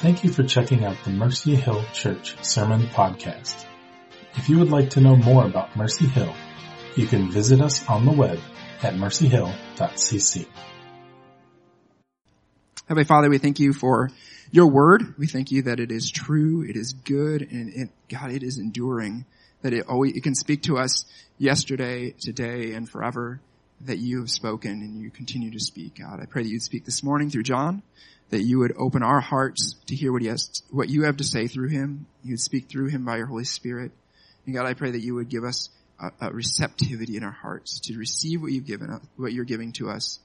Thank you for checking out the Mercy Hill Church Sermon Podcast. If you would like to know more about Mercy Hill, you can visit us on the web at mercyhill.cc. Heavenly Father, we thank you for your word. We thank you that it is true, it is good, and it, God, it is enduring. That it always, it can speak to us yesterday, today, and forever. That you have spoken and you continue to speak, God. I pray that you'd speak this morning through John that you would open our hearts to hear what he has, what you have to say through him. You would speak through him by your Holy Spirit. And God, I pray that you would give us a, a receptivity in our hearts to receive what you've given what you're giving to us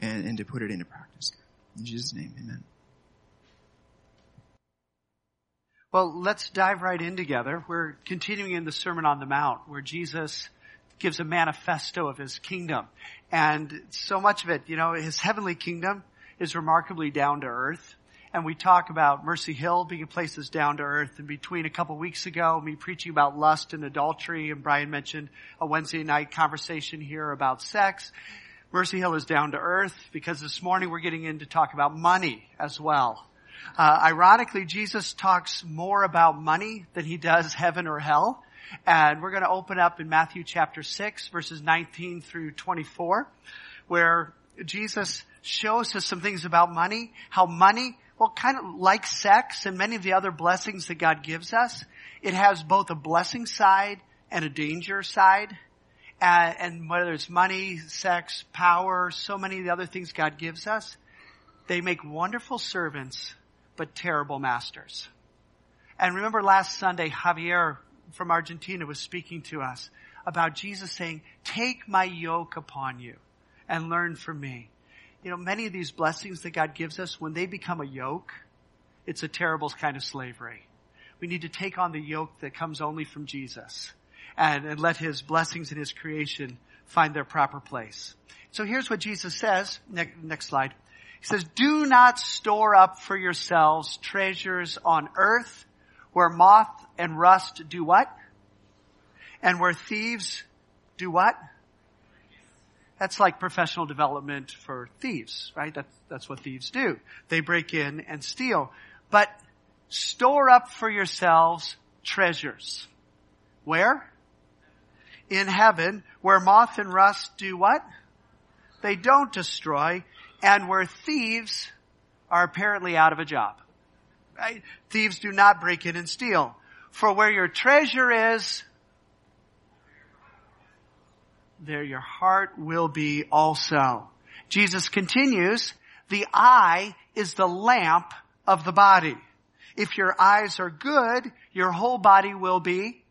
and, and to put it into practice. In Jesus' name, amen. Well, let's dive right in together. We're continuing in the Sermon on the Mount where Jesus gives a manifesto of his kingdom. And so much of it, you know, his heavenly kingdom is remarkably down to earth. And we talk about Mercy Hill being a place that's down to earth. And between a couple weeks ago, me preaching about lust and adultery, and Brian mentioned a Wednesday night conversation here about sex. Mercy Hill is down to earth because this morning we're getting in to talk about money as well. Uh, ironically, Jesus talks more about money than he does heaven or hell. And we're going to open up in Matthew chapter 6 verses 19 through 24 where Jesus shows us some things about money, how money, well, kind of like sex and many of the other blessings that God gives us, it has both a blessing side and a danger side. Uh, and whether it's money, sex, power, so many of the other things God gives us, they make wonderful servants, but terrible masters. And remember last Sunday, Javier from Argentina was speaking to us about Jesus saying, take my yoke upon you and learn from me you know, many of these blessings that God gives us, when they become a yoke, it's a terrible kind of slavery. We need to take on the yoke that comes only from Jesus and, and let his blessings and his creation find their proper place. So here's what Jesus says. Next, next slide. He says, do not store up for yourselves treasures on earth where moth and rust do what? And where thieves do what? That's like professional development for thieves, right? That's, that's what thieves do. They break in and steal. But store up for yourselves treasures. Where? In heaven, where moth and rust do what? They don't destroy, and where thieves are apparently out of a job. Right? Thieves do not break in and steal. For where your treasure is, there your heart will be also. Jesus continues, the eye is the lamp of the body. If your eyes are good, your whole body will be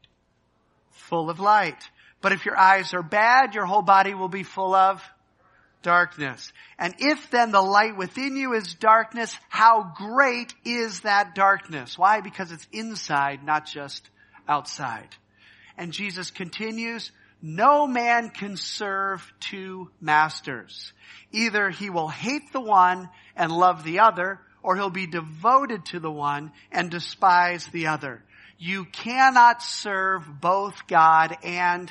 full of light. But if your eyes are bad, your whole body will be full of darkness. And if then the light within you is darkness, how great is that darkness? Why? Because it's inside, not just outside. And Jesus continues, no man can serve two masters. Either he will hate the one and love the other, or he'll be devoted to the one and despise the other. You cannot serve both God and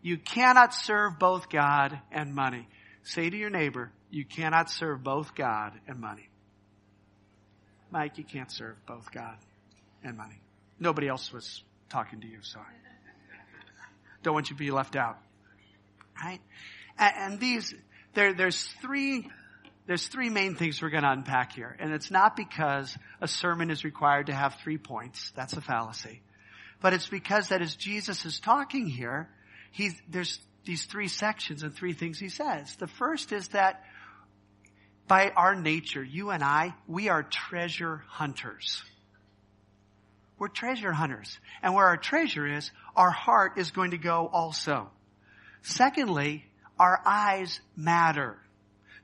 you cannot serve both God and money. Say to your neighbor, you cannot serve both God and money. Mike, you can't serve both God and money. Nobody else was talking to you, sorry. Don't want you to be left out. Right? And, these, there, there's three, there's three main things we're going to unpack here. And it's not because a sermon is required to have three points. That's a fallacy. But it's because that as Jesus is talking here, he's, there's these three sections and three things he says. The first is that by our nature, you and I, we are treasure hunters. We're treasure hunters. And where our treasure is, our heart is going to go also. Secondly, our eyes matter.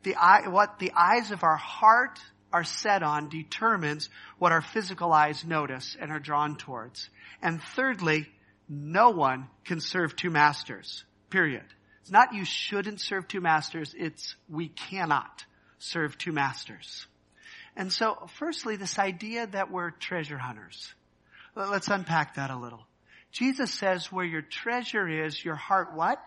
The eye, what the eyes of our heart are set on determines what our physical eyes notice and are drawn towards. And thirdly, no one can serve two masters. Period. It's not you shouldn't serve two masters, it's we cannot serve two masters. And so, firstly, this idea that we're treasure hunters. Let's unpack that a little. Jesus says where your treasure is, your heart what?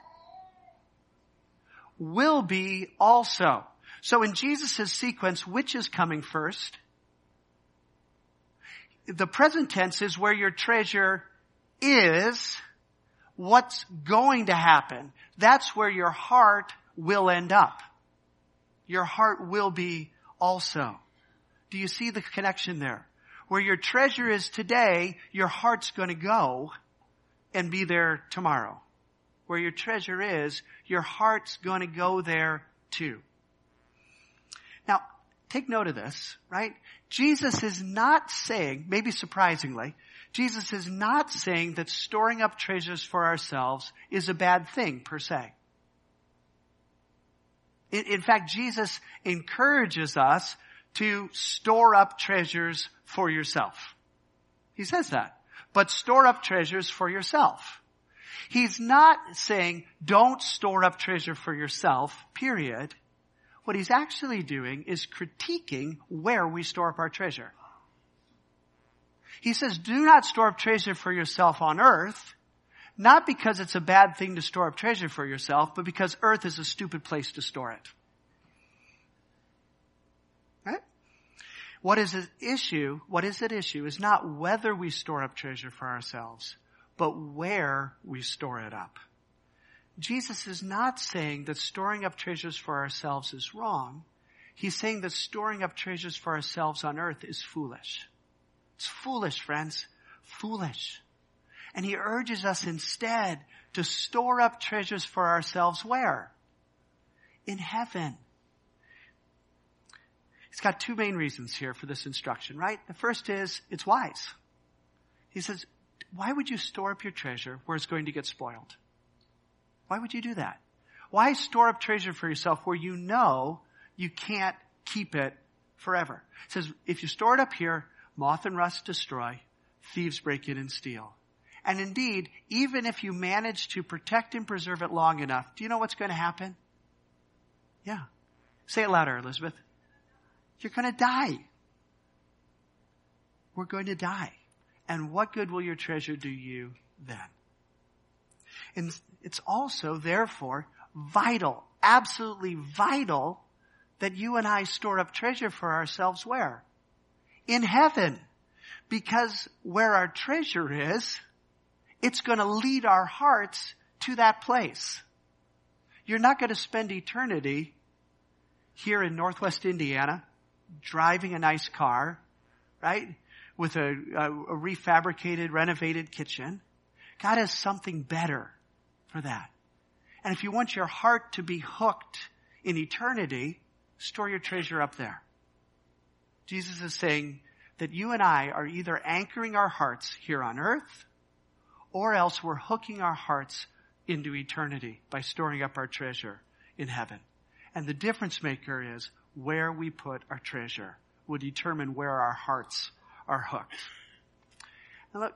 Will be also. So in Jesus' sequence, which is coming first? the present tense is where your treasure is, what's going to happen. That's where your heart will end up. Your heart will be also. Do you see the connection there? Where your treasure is today, your heart's gonna go and be there tomorrow. Where your treasure is, your heart's gonna go there too. Now, take note of this, right? Jesus is not saying, maybe surprisingly, Jesus is not saying that storing up treasures for ourselves is a bad thing per se. In fact, Jesus encourages us to store up treasures for yourself. He says that. But store up treasures for yourself. He's not saying don't store up treasure for yourself, period. What he's actually doing is critiquing where we store up our treasure. He says do not store up treasure for yourself on earth, not because it's a bad thing to store up treasure for yourself, but because earth is a stupid place to store it. What is at issue, what is at issue is not whether we store up treasure for ourselves, but where we store it up. Jesus is not saying that storing up treasures for ourselves is wrong. He's saying that storing up treasures for ourselves on earth is foolish. It's foolish, friends. Foolish. And he urges us instead to store up treasures for ourselves where? In heaven. He's got two main reasons here for this instruction, right? The first is it's wise. He says, why would you store up your treasure where it's going to get spoiled? Why would you do that? Why store up treasure for yourself where you know you can't keep it forever? It says, if you store it up here, moth and rust destroy, thieves break in and steal. And indeed, even if you manage to protect and preserve it long enough, do you know what's going to happen? Yeah. Say it louder, Elizabeth. You're going to die. We're going to die. And what good will your treasure do you then? And it's also, therefore, vital, absolutely vital that you and I store up treasure for ourselves where? In heaven. Because where our treasure is, it's going to lead our hearts to that place. You're not going to spend eternity here in Northwest Indiana driving a nice car, right? With a, a, a refabricated, renovated kitchen. God has something better for that. And if you want your heart to be hooked in eternity, store your treasure up there. Jesus is saying that you and I are either anchoring our hearts here on earth or else we're hooking our hearts into eternity by storing up our treasure in heaven. And the difference maker is where we put our treasure will determine where our hearts are hooked. Now look,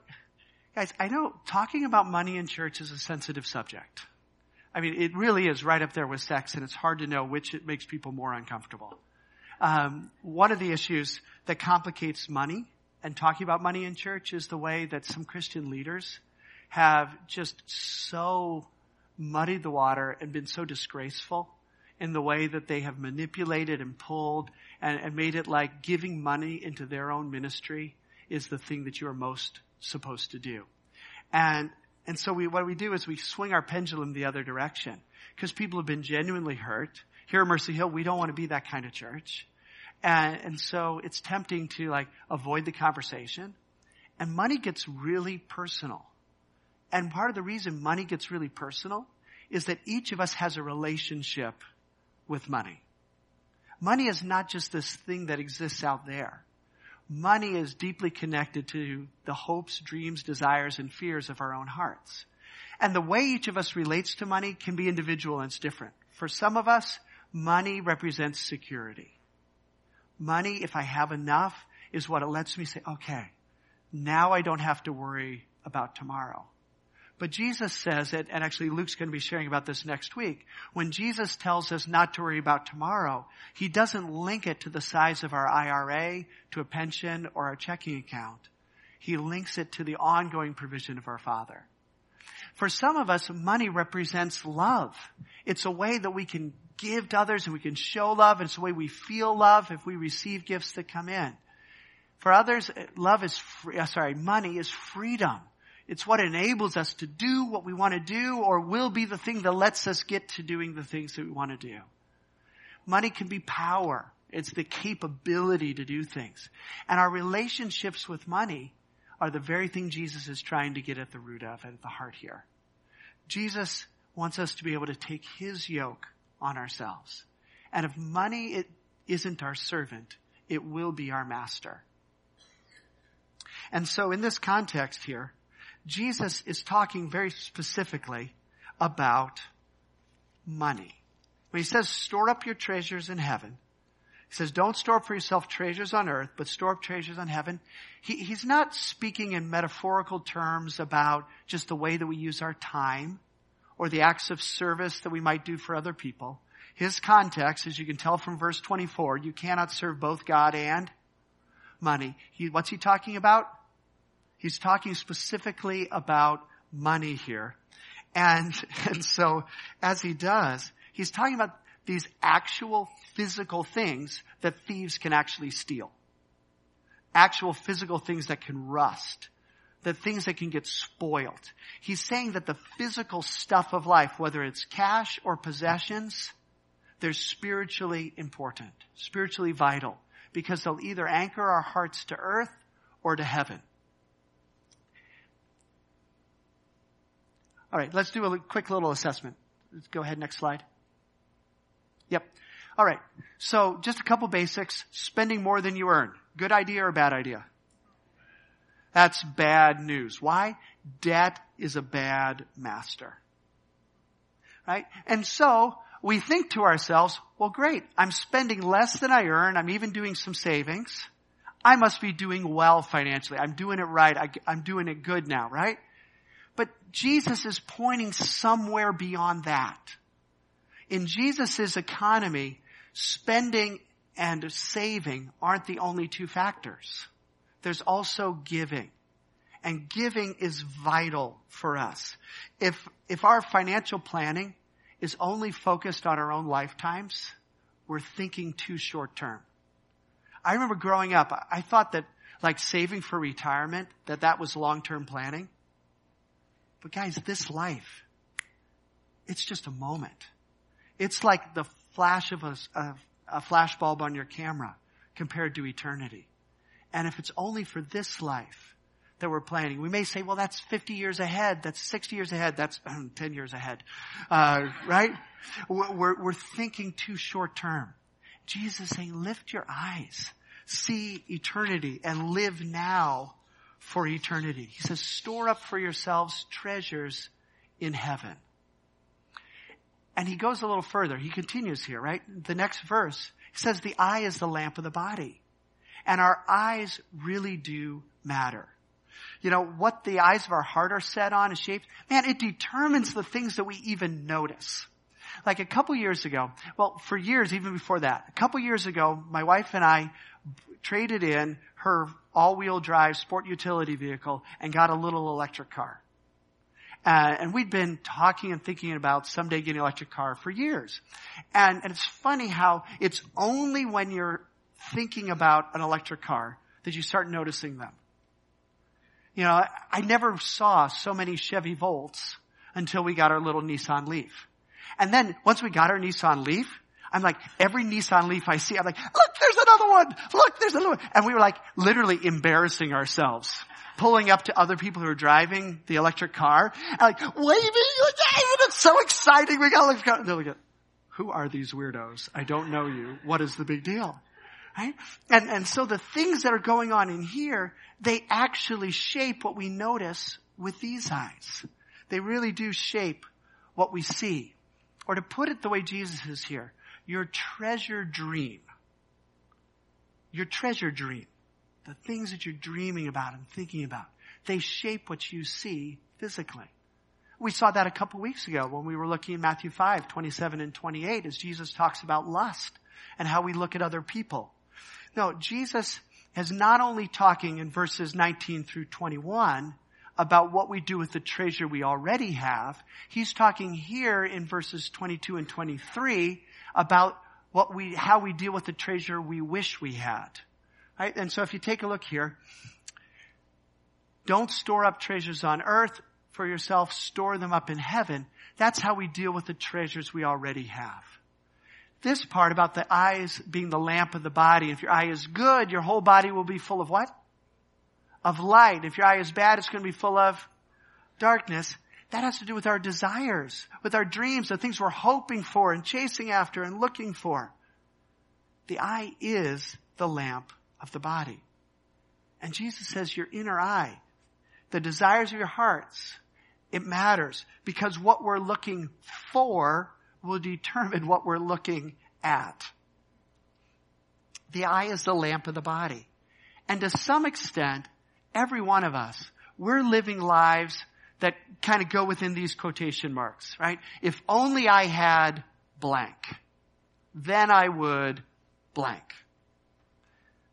guys, I know talking about money in church is a sensitive subject. I mean, it really is right up there with sex and it's hard to know which it makes people more uncomfortable. Um, one of the issues that complicates money and talking about money in church is the way that some Christian leaders have just so muddied the water and been so disgraceful in the way that they have manipulated and pulled and, and made it like giving money into their own ministry is the thing that you are most supposed to do. And, and so we, what we do is we swing our pendulum the other direction because people have been genuinely hurt. Here at Mercy Hill, we don't want to be that kind of church. And, and so it's tempting to like avoid the conversation and money gets really personal. And part of the reason money gets really personal is that each of us has a relationship with money. Money is not just this thing that exists out there. Money is deeply connected to the hopes, dreams, desires, and fears of our own hearts. And the way each of us relates to money can be individual and it's different. For some of us, money represents security. Money, if I have enough, is what it lets me say, okay, now I don't have to worry about tomorrow. But Jesus says it, and actually Luke's going to be sharing about this next week. When Jesus tells us not to worry about tomorrow, he doesn't link it to the size of our IRA, to a pension, or our checking account. He links it to the ongoing provision of our Father. For some of us, money represents love. It's a way that we can give to others and we can show love. It's a way we feel love if we receive gifts that come in. For others, love is free, uh, sorry, money is freedom. It's what enables us to do what we want to do or will be the thing that lets us get to doing the things that we want to do. Money can be power. It's the capability to do things. And our relationships with money are the very thing Jesus is trying to get at the root of, and at the heart here. Jesus wants us to be able to take his yoke on ourselves. And if money it isn't our servant, it will be our master. And so in this context here, Jesus is talking very specifically about money. When he says store up your treasures in heaven, he says don't store up for yourself treasures on earth, but store up treasures on heaven. He, he's not speaking in metaphorical terms about just the way that we use our time or the acts of service that we might do for other people. His context, as you can tell from verse 24, you cannot serve both God and money. He, what's he talking about? He's talking specifically about money here. And, and so as he does, he's talking about these actual physical things that thieves can actually steal. Actual physical things that can rust. The things that can get spoiled. He's saying that the physical stuff of life, whether it's cash or possessions, they're spiritually important, spiritually vital, because they'll either anchor our hearts to earth or to heaven. All right, let's do a quick little assessment. Let's go ahead, next slide. Yep. All right. So just a couple basics. Spending more than you earn. Good idea or bad idea? That's bad news. Why? Debt is a bad master. Right? And so we think to ourselves, well great, I'm spending less than I earn. I'm even doing some savings. I must be doing well financially. I'm doing it right. I, am doing it good now, right? But Jesus is pointing somewhere beyond that. In Jesus' economy, spending and saving aren't the only two factors. There's also giving. And giving is vital for us. If, if our financial planning is only focused on our own lifetimes, we're thinking too short term. I remember growing up, I thought that like saving for retirement, that that was long-term planning. But guys, this life, it's just a moment. It's like the flash of a, a, a flash bulb on your camera compared to eternity. And if it's only for this life that we're planning, we may say, well, that's 50 years ahead. That's 60 years ahead. That's um, 10 years ahead. Uh, right? We're, we're thinking too short term. Jesus is saying, lift your eyes, see eternity and live now for eternity. He says, store up for yourselves treasures in heaven. And he goes a little further. He continues here, right? The next verse, says, the eye is the lamp of the body. And our eyes really do matter. You know, what the eyes of our heart are set on is shaped, man, it determines the things that we even notice. Like a couple years ago, well, for years, even before that, a couple years ago, my wife and I traded in her all-wheel drive sport utility vehicle and got a little electric car. Uh, and we'd been talking and thinking about someday getting an electric car for years. And, and it's funny how it's only when you're thinking about an electric car that you start noticing them. You know, I, I never saw so many Chevy Volts until we got our little Nissan Leaf. And then once we got our Nissan Leaf, I'm like, every Nissan Leaf I see, I'm like, look, there's another one! Look, there's another one! And we were like, literally embarrassing ourselves. Pulling up to other people who are driving the electric car, and like, waving, like, it's so exciting, we got electric car. And they're like, who are these weirdos? I don't know you. What is the big deal? Right? And, and so the things that are going on in here, they actually shape what we notice with these eyes. They really do shape what we see. Or to put it the way Jesus is here, your treasure dream. Your treasure dream. The things that you're dreaming about and thinking about. They shape what you see physically. We saw that a couple weeks ago when we were looking at Matthew 5, 27 and 28 as Jesus talks about lust and how we look at other people. No, Jesus is not only talking in verses 19 through 21 about what we do with the treasure we already have. He's talking here in verses 22 and 23 about what we, how we deal with the treasure we wish we had. Right? And so if you take a look here, don't store up treasures on earth for yourself, store them up in heaven. That's how we deal with the treasures we already have. This part about the eyes being the lamp of the body, if your eye is good, your whole body will be full of what? Of light. If your eye is bad, it's going to be full of darkness. That has to do with our desires, with our dreams, the things we're hoping for and chasing after and looking for. The eye is the lamp of the body. And Jesus says your inner eye, the desires of your hearts, it matters because what we're looking for will determine what we're looking at. The eye is the lamp of the body. And to some extent, every one of us, we're living lives that kind of go within these quotation marks, right? If only I had blank, then I would blank.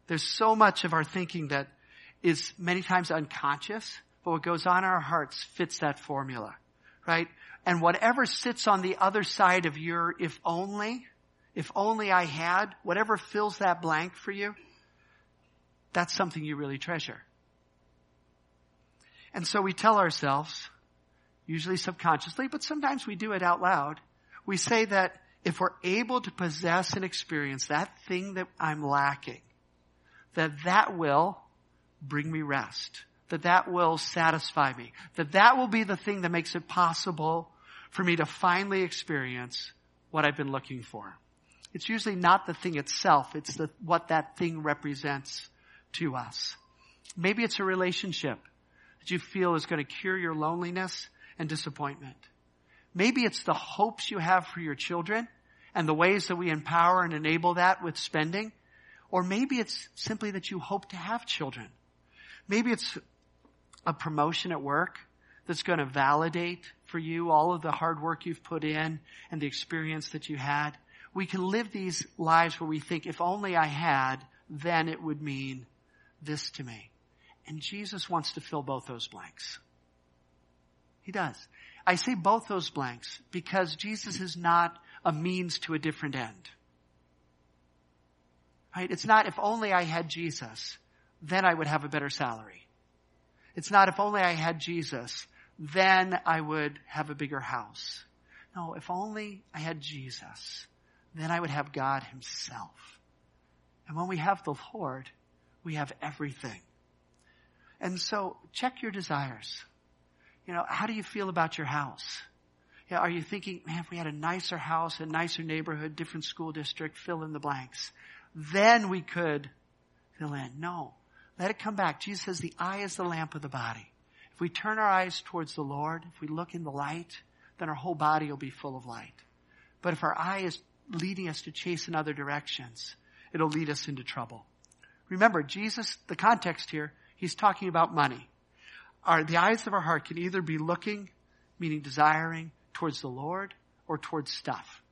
There's so much of our thinking that is many times unconscious, but what goes on in our hearts fits that formula, right? And whatever sits on the other side of your if only, if only I had, whatever fills that blank for you, that's something you really treasure. And so we tell ourselves, usually subconsciously, but sometimes we do it out loud. We say that if we're able to possess and experience that thing that I'm lacking, that that will bring me rest, that that will satisfy me, that that will be the thing that makes it possible for me to finally experience what I've been looking for. It's usually not the thing itself, it's the, what that thing represents to us. Maybe it's a relationship that you feel is going to cure your loneliness and disappointment. Maybe it's the hopes you have for your children and the ways that we empower and enable that with spending. Or maybe it's simply that you hope to have children. Maybe it's a promotion at work that's going to validate for you all of the hard work you've put in and the experience that you had. We can live these lives where we think, if only I had, then it would mean this to me. And Jesus wants to fill both those blanks. He does. I say both those blanks because Jesus is not a means to a different end. Right? It's not if only I had Jesus, then I would have a better salary. It's not if only I had Jesus, then I would have a bigger house. No, if only I had Jesus, then I would have God himself. And when we have the Lord, we have everything. And so check your desires. You know, how do you feel about your house? Are you thinking, man, if we had a nicer house, a nicer neighborhood, different school district, fill in the blanks, then we could fill in. No. Let it come back. Jesus says the eye is the lamp of the body. If we turn our eyes towards the Lord, if we look in the light, then our whole body will be full of light. But if our eye is leading us to chase in other directions, it'll lead us into trouble. Remember, Jesus, the context here, he's talking about money. Our, the eyes of our heart can either be looking, meaning desiring, towards the Lord or towards stuff.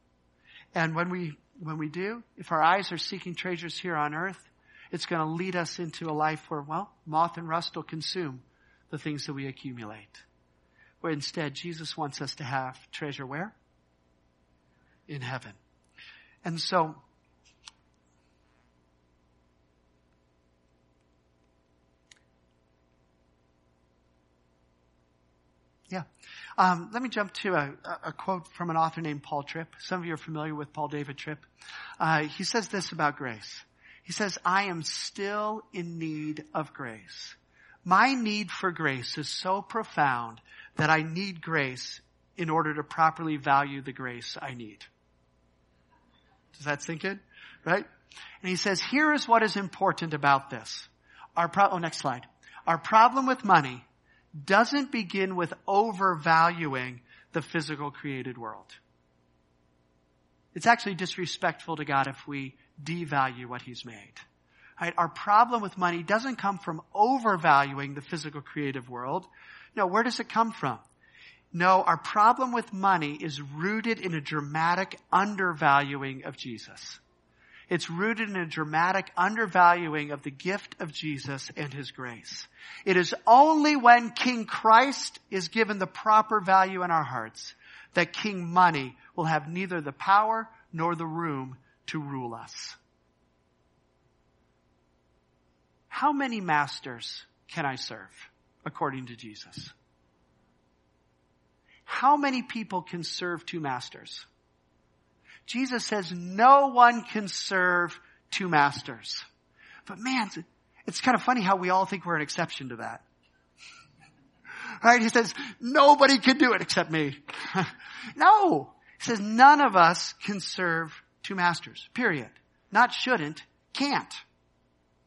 And when we, when we do, if our eyes are seeking treasures here on earth, it's going to lead us into a life where, well, moth and rust will consume the things that we accumulate. Where instead, Jesus wants us to have treasure where? In heaven. And so, Yeah. Um, let me jump to a, a, quote from an author named Paul Tripp. Some of you are familiar with Paul David Tripp. Uh, he says this about grace. He says, I am still in need of grace. My need for grace is so profound that I need grace in order to properly value the grace I need. Does that sink in? Right? And he says, here is what is important about this. Our pro- oh, next slide. Our problem with money doesn't begin with overvaluing the physical created world. It's actually disrespectful to God if we devalue what He's made. Right? Our problem with money doesn't come from overvaluing the physical creative world. No, where does it come from? No, our problem with money is rooted in a dramatic undervaluing of Jesus. It's rooted in a dramatic undervaluing of the gift of Jesus and His grace. It is only when King Christ is given the proper value in our hearts that King Money will have neither the power nor the room to rule us. how many masters can I serve according to Jesus? How many people can serve two masters? Jesus says no one can serve two masters. But man, it's kind of funny how we all think we're an exception to that. Right? He says, nobody can do it except me. no. He says, none of us can serve two masters. Period. Not shouldn't, can't.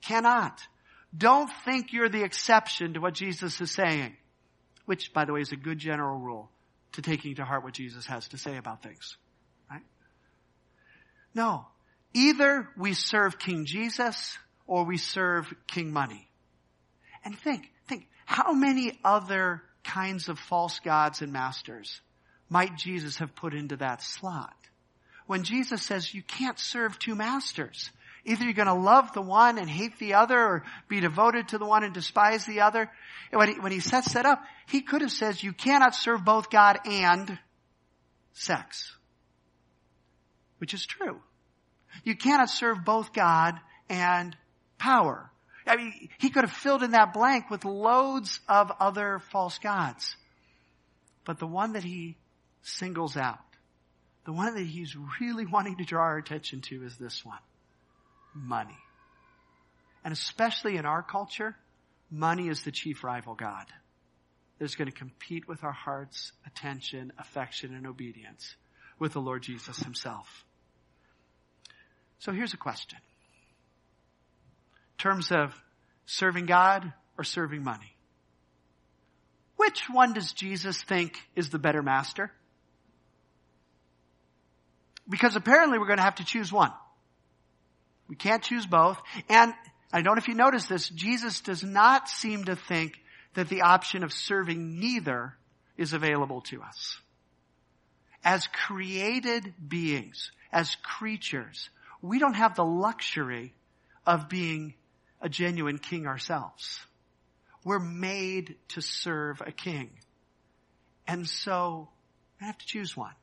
Cannot. Don't think you're the exception to what Jesus is saying. Which, by the way, is a good general rule to taking to heart what Jesus has to say about things. No. Either we serve King Jesus or we serve King Money. And think, think, how many other kinds of false gods and masters might Jesus have put into that slot? When Jesus says you can't serve two masters. Either you're going to love the one and hate the other or be devoted to the one and despise the other. When he, when he sets that up, he could have said you cannot serve both God and sex. Which is true. You cannot serve both God and power. I mean, he could have filled in that blank with loads of other false gods. But the one that he singles out, the one that he's really wanting to draw our attention to is this one. Money. And especially in our culture, money is the chief rival God. That's going to compete with our heart's attention, affection, and obedience with the Lord Jesus himself. So here's a question In terms of serving God or serving money. Which one does Jesus think is the better master? Because apparently we're going to have to choose one. We can't choose both. And I don't know if you notice this, Jesus does not seem to think that the option of serving neither is available to us. As created beings, as creatures, we don't have the luxury of being a genuine king ourselves. We're made to serve a king. And so, I have to choose one.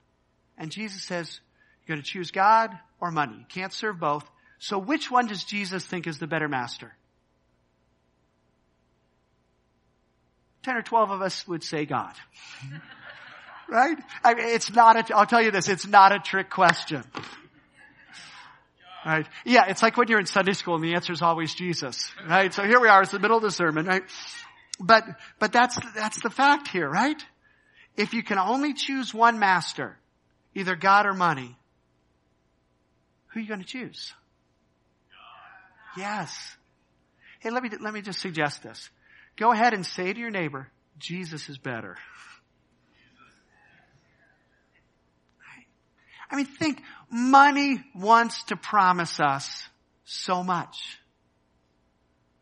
And Jesus says, you're going to choose God or money. You can't serve both. So which one does Jesus think is the better master? Ten or twelve of us would say God. right? I mean, it's not a, I'll tell you this, it's not a trick question. Right? Yeah, it's like when you're in Sunday school and the answer is always Jesus. Right? So here we are, it's the middle of the sermon, right? But, but that's, that's the fact here, right? If you can only choose one master, either God or money, who are you going to choose? Yes. Hey, let me, let me just suggest this. Go ahead and say to your neighbor, Jesus is better. I mean, think, money wants to promise us so much.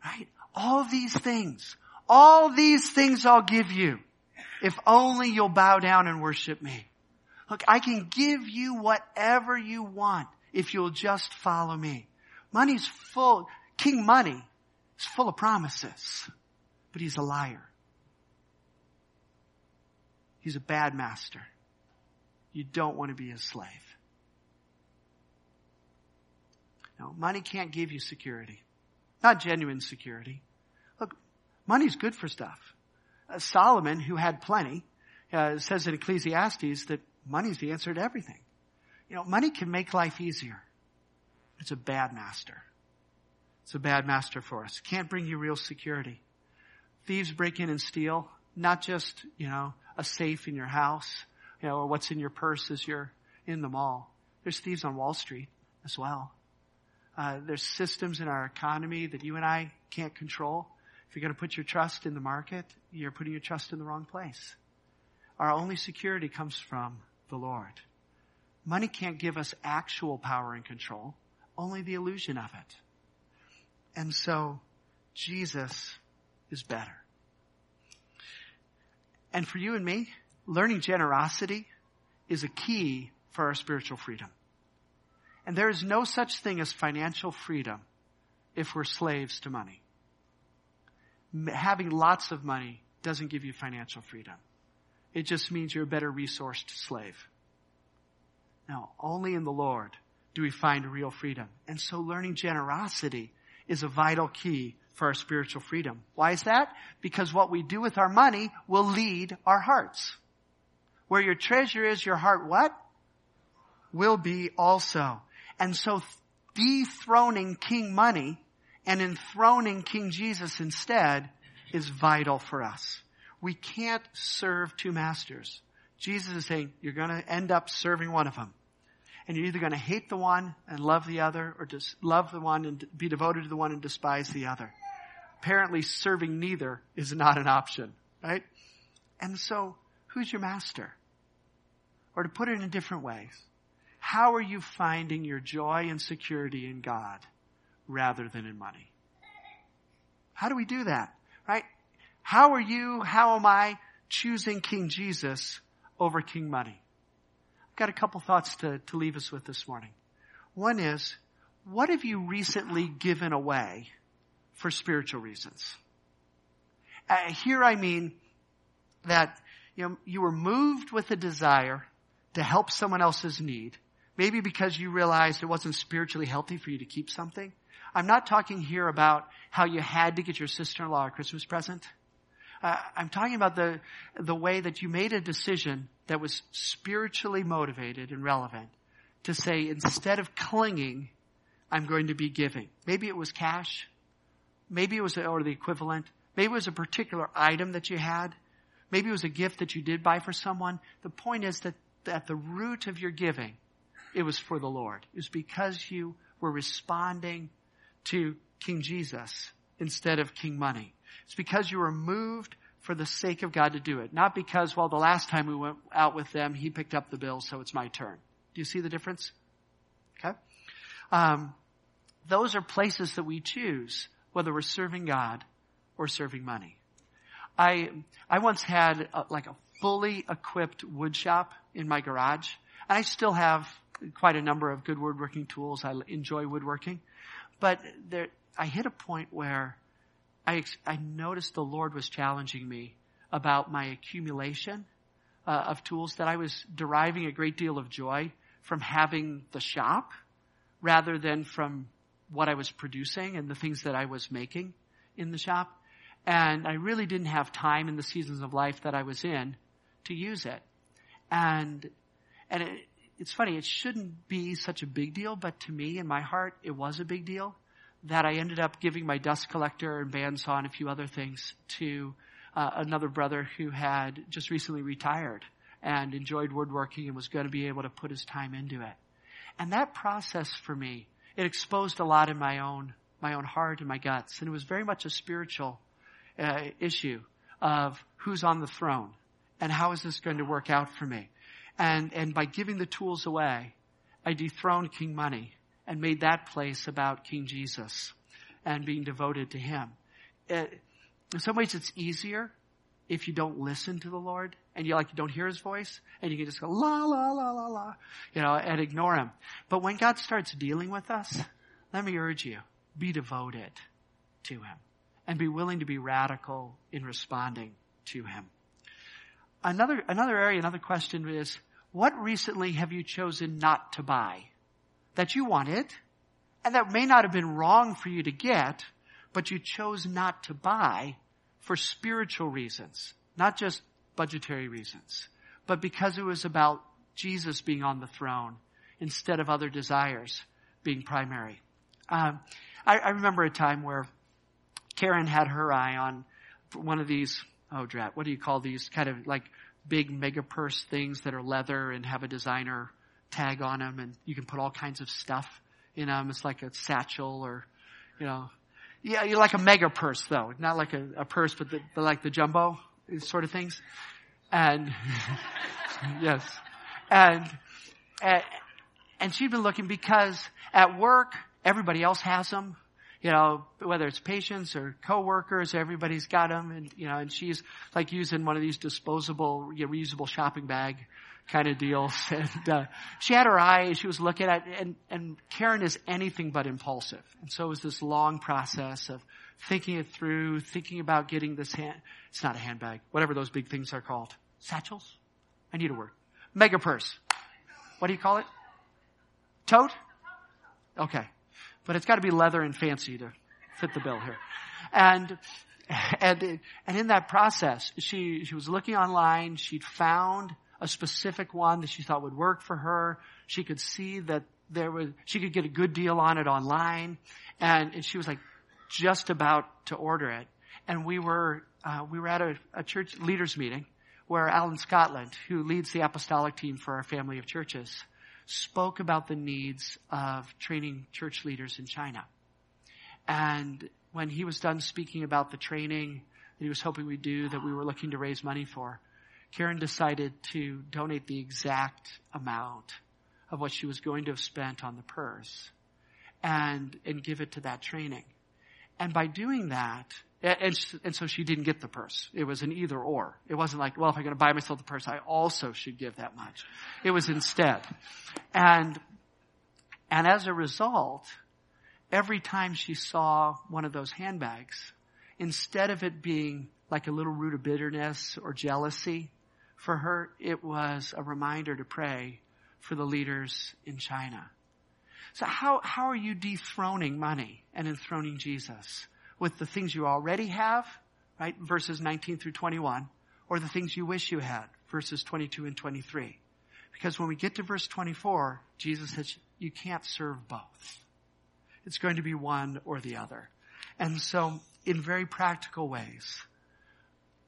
Right? All these things, all these things I'll give you if only you'll bow down and worship me. Look, I can give you whatever you want if you'll just follow me. Money's full, King Money is full of promises, but he's a liar. He's a bad master. You don't want to be his slave. No, money can't give you security. Not genuine security. Look, money's good for stuff. Uh, Solomon, who had plenty, uh, says in Ecclesiastes that money's the answer to everything. You know, money can make life easier. It's a bad master. It's a bad master for us. Can't bring you real security. Thieves break in and steal, not just, you know, a safe in your house, you know, what's in your purse as you're in the mall. There's thieves on Wall Street as well. Uh, there's systems in our economy that you and I can't control. If you're going to put your trust in the market, you're putting your trust in the wrong place. Our only security comes from the Lord. Money can't give us actual power and control, only the illusion of it. And so, Jesus is better. And for you and me, learning generosity is a key for our spiritual freedom. And there is no such thing as financial freedom if we're slaves to money. Having lots of money doesn't give you financial freedom. It just means you're a better resourced slave. Now, only in the Lord do we find real freedom. And so learning generosity is a vital key for our spiritual freedom. Why is that? Because what we do with our money will lead our hearts. Where your treasure is, your heart what? Will be also. And so dethroning King Money and enthroning King Jesus instead is vital for us. We can't serve two masters. Jesus is saying you're going to end up serving one of them. And you're either going to hate the one and love the other or just love the one and be devoted to the one and despise the other. Apparently serving neither is not an option, right? And so who's your master? Or to put it in different ways, how are you finding your joy and security in God rather than in money? How do we do that? Right? How are you, how am I choosing King Jesus over King Money? I've got a couple thoughts to, to leave us with this morning. One is, what have you recently given away for spiritual reasons? Uh, here I mean that you know you were moved with a desire to help someone else's need, maybe because you realized it wasn't spiritually healthy for you to keep something. I'm not talking here about how you had to get your sister-in-law a Christmas present. Uh, I'm talking about the, the way that you made a decision that was spiritually motivated and relevant to say, instead of clinging, I'm going to be giving. Maybe it was cash. Maybe it was, or the equivalent. Maybe it was a particular item that you had. Maybe it was a gift that you did buy for someone. The point is that at the root of your giving, it was for the Lord. It was because you were responding to King Jesus instead of King Money. It's because you were moved for the sake of God to do it. Not because, well, the last time we went out with them, he picked up the bill, so it's my turn. Do you see the difference? Okay? Um, those are places that we choose, whether we're serving God or serving money. I, I once had a, like a fully equipped wood shop in my garage, and I still have quite a number of good woodworking tools. I enjoy woodworking. But there, I hit a point where I, I noticed the Lord was challenging me about my accumulation uh, of tools that I was deriving a great deal of joy from having the shop rather than from what I was producing and the things that I was making in the shop. And I really didn't have time in the seasons of life that I was in to use it. And, and it, it's funny, it shouldn't be such a big deal, but to me, in my heart, it was a big deal that I ended up giving my dust collector and bandsaw and a few other things to uh, another brother who had just recently retired and enjoyed woodworking and was going to be able to put his time into it. And that process for me, it exposed a lot in my own, my own heart and my guts. And it was very much a spiritual uh, issue of who's on the throne and how is this going to work out for me. And, and by giving the tools away, I dethroned King Money and made that place about King Jesus and being devoted to Him. It, in some ways it's easier if you don't listen to the Lord and you like you don't hear His voice and you can just go la la la la la, you know, and ignore Him. But when God starts dealing with us, let me urge you, be devoted to Him and be willing to be radical in responding to Him. Another, another area, another question is, what recently have you chosen not to buy? That you wanted, and that may not have been wrong for you to get, but you chose not to buy for spiritual reasons, not just budgetary reasons, but because it was about Jesus being on the throne instead of other desires being primary. Um, I, I, remember a time where Karen had her eye on one of these, oh drat, what do you call these kind of like big mega purse things that are leather and have a designer tag on them and you can put all kinds of stuff in them. It's like a satchel or, you know, yeah, you're like a mega purse though, not like a, a purse, but, the, but like the jumbo sort of things. And yes, and, and and she'd been looking because at work everybody else has them you know, whether it's patients or coworkers, everybody's got them, and you know, and she's like using one of these disposable, you know, reusable shopping bag kind of deals. And uh, she had her eye, she was looking at, and and Karen is anything but impulsive, and so it was this long process of thinking it through, thinking about getting this hand. It's not a handbag, whatever those big things are called, satchels. I need a word. Mega purse. What do you call it? Tote. Okay but it's got to be leather and fancy to fit the bill here. And, and, and in that process, she, she was looking online, she'd found a specific one that she thought would work for her. She could see that there was, she could get a good deal on it online. And, and she was like just about to order it. And we were, uh, we were at a, a church leaders meeting where Alan Scotland, who leads the apostolic team for our family of churches, spoke about the needs of training church leaders in China. And when he was done speaking about the training that he was hoping we do, that we were looking to raise money for, Karen decided to donate the exact amount of what she was going to have spent on the purse and, and give it to that training. And by doing that, and, and so she didn't get the purse. It was an either or. It wasn't like, well, if I'm going to buy myself the purse, I also should give that much. It was instead. And, and as a result, every time she saw one of those handbags, instead of it being like a little root of bitterness or jealousy, for her, it was a reminder to pray for the leaders in China. So how, how are you dethroning money and enthroning Jesus? With the things you already have, right? Verses 19 through 21, or the things you wish you had, verses 22 and 23. Because when we get to verse 24, Jesus says, you can't serve both. It's going to be one or the other. And so, in very practical ways,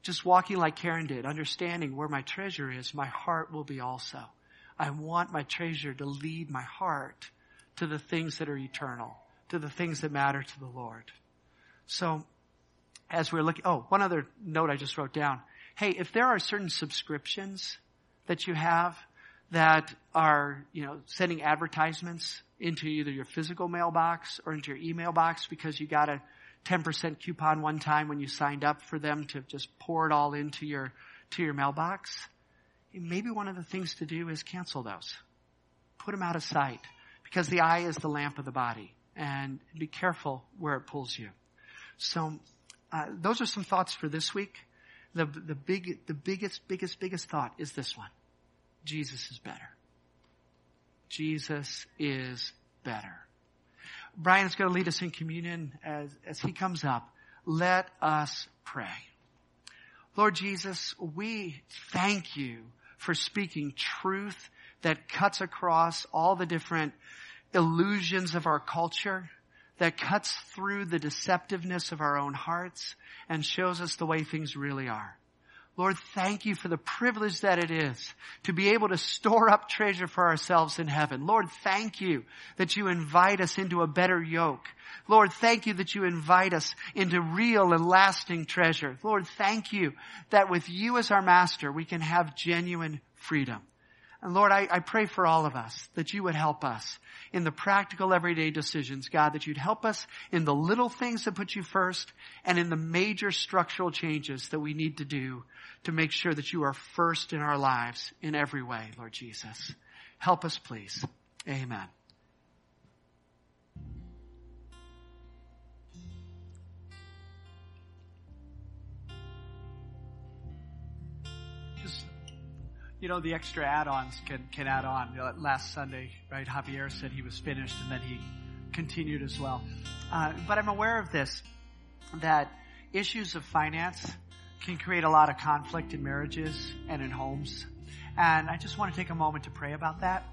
just walking like Karen did, understanding where my treasure is, my heart will be also. I want my treasure to lead my heart to the things that are eternal, to the things that matter to the Lord. So, as we're looking, oh, one other note I just wrote down. Hey, if there are certain subscriptions that you have that are, you know, sending advertisements into either your physical mailbox or into your email box because you got a 10% coupon one time when you signed up for them to just pour it all into your, to your mailbox. Maybe one of the things to do is cancel those. Put them out of sight because the eye is the lamp of the body and be careful where it pulls you. So, uh, those are some thoughts for this week. The, the big, the biggest, biggest, biggest thought is this one. Jesus is better. Jesus is better. Brian is going to lead us in communion as, as he comes up. Let us pray. Lord Jesus, we thank you for speaking truth that cuts across all the different illusions of our culture, that cuts through the deceptiveness of our own hearts and shows us the way things really are. Lord, thank you for the privilege that it is to be able to store up treasure for ourselves in heaven. Lord, thank you that you invite us into a better yoke. Lord, thank you that you invite us into real and lasting treasure. Lord, thank you that with you as our master, we can have genuine freedom. And Lord, I, I pray for all of us that you would help us in the practical everyday decisions, God, that you'd help us in the little things that put you first and in the major structural changes that we need to do to make sure that you are first in our lives in every way, Lord Jesus. Help us, please. Amen. You know, the extra add-ons can, can add on. You know, last Sunday, right, Javier said he was finished and then he continued as well. Uh, but I'm aware of this, that issues of finance can create a lot of conflict in marriages and in homes. And I just want to take a moment to pray about that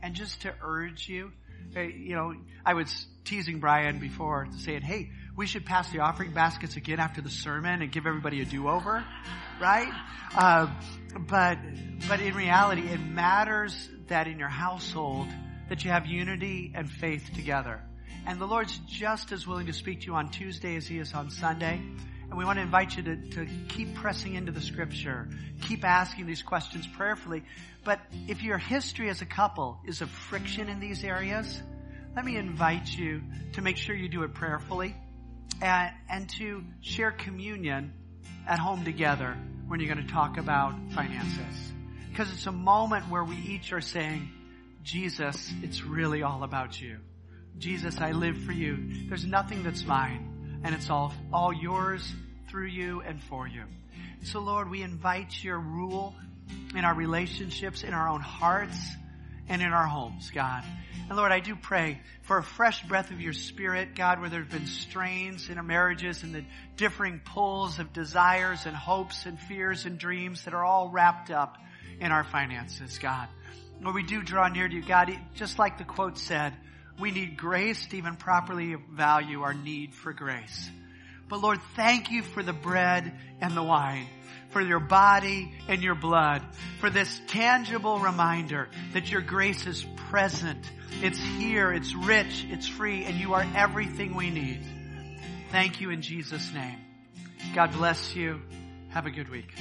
and just to urge you. You know, I was teasing Brian before saying, hey, we should pass the offering baskets again after the sermon and give everybody a do-over, right? Uh, but, but in reality, it matters that in your household that you have unity and faith together. And the Lord's just as willing to speak to you on Tuesday as He is on Sunday. And we want to invite you to, to keep pressing into the scripture, keep asking these questions prayerfully. But if your history as a couple is of friction in these areas, let me invite you to make sure you do it prayerfully and, and to share communion at home together when you're going to talk about finances. Because it's a moment where we each are saying, Jesus, it's really all about you. Jesus, I live for you. There's nothing that's mine, and it's all, all yours through you and for you. So Lord, we invite your rule in our relationships, in our own hearts, and in our homes, God. And Lord, I do pray for a fresh breath of your spirit, God, where there have been strains in our marriages and the differing pulls of desires and hopes and fears and dreams that are all wrapped up in our finances, God. Lord, we do draw near to you, God, just like the quote said, we need grace to even properly value our need for grace. But Lord, thank you for the bread and the wine, for your body and your blood, for this tangible reminder that your grace is present. It's here, it's rich, it's free, and you are everything we need. Thank you in Jesus' name. God bless you. Have a good week.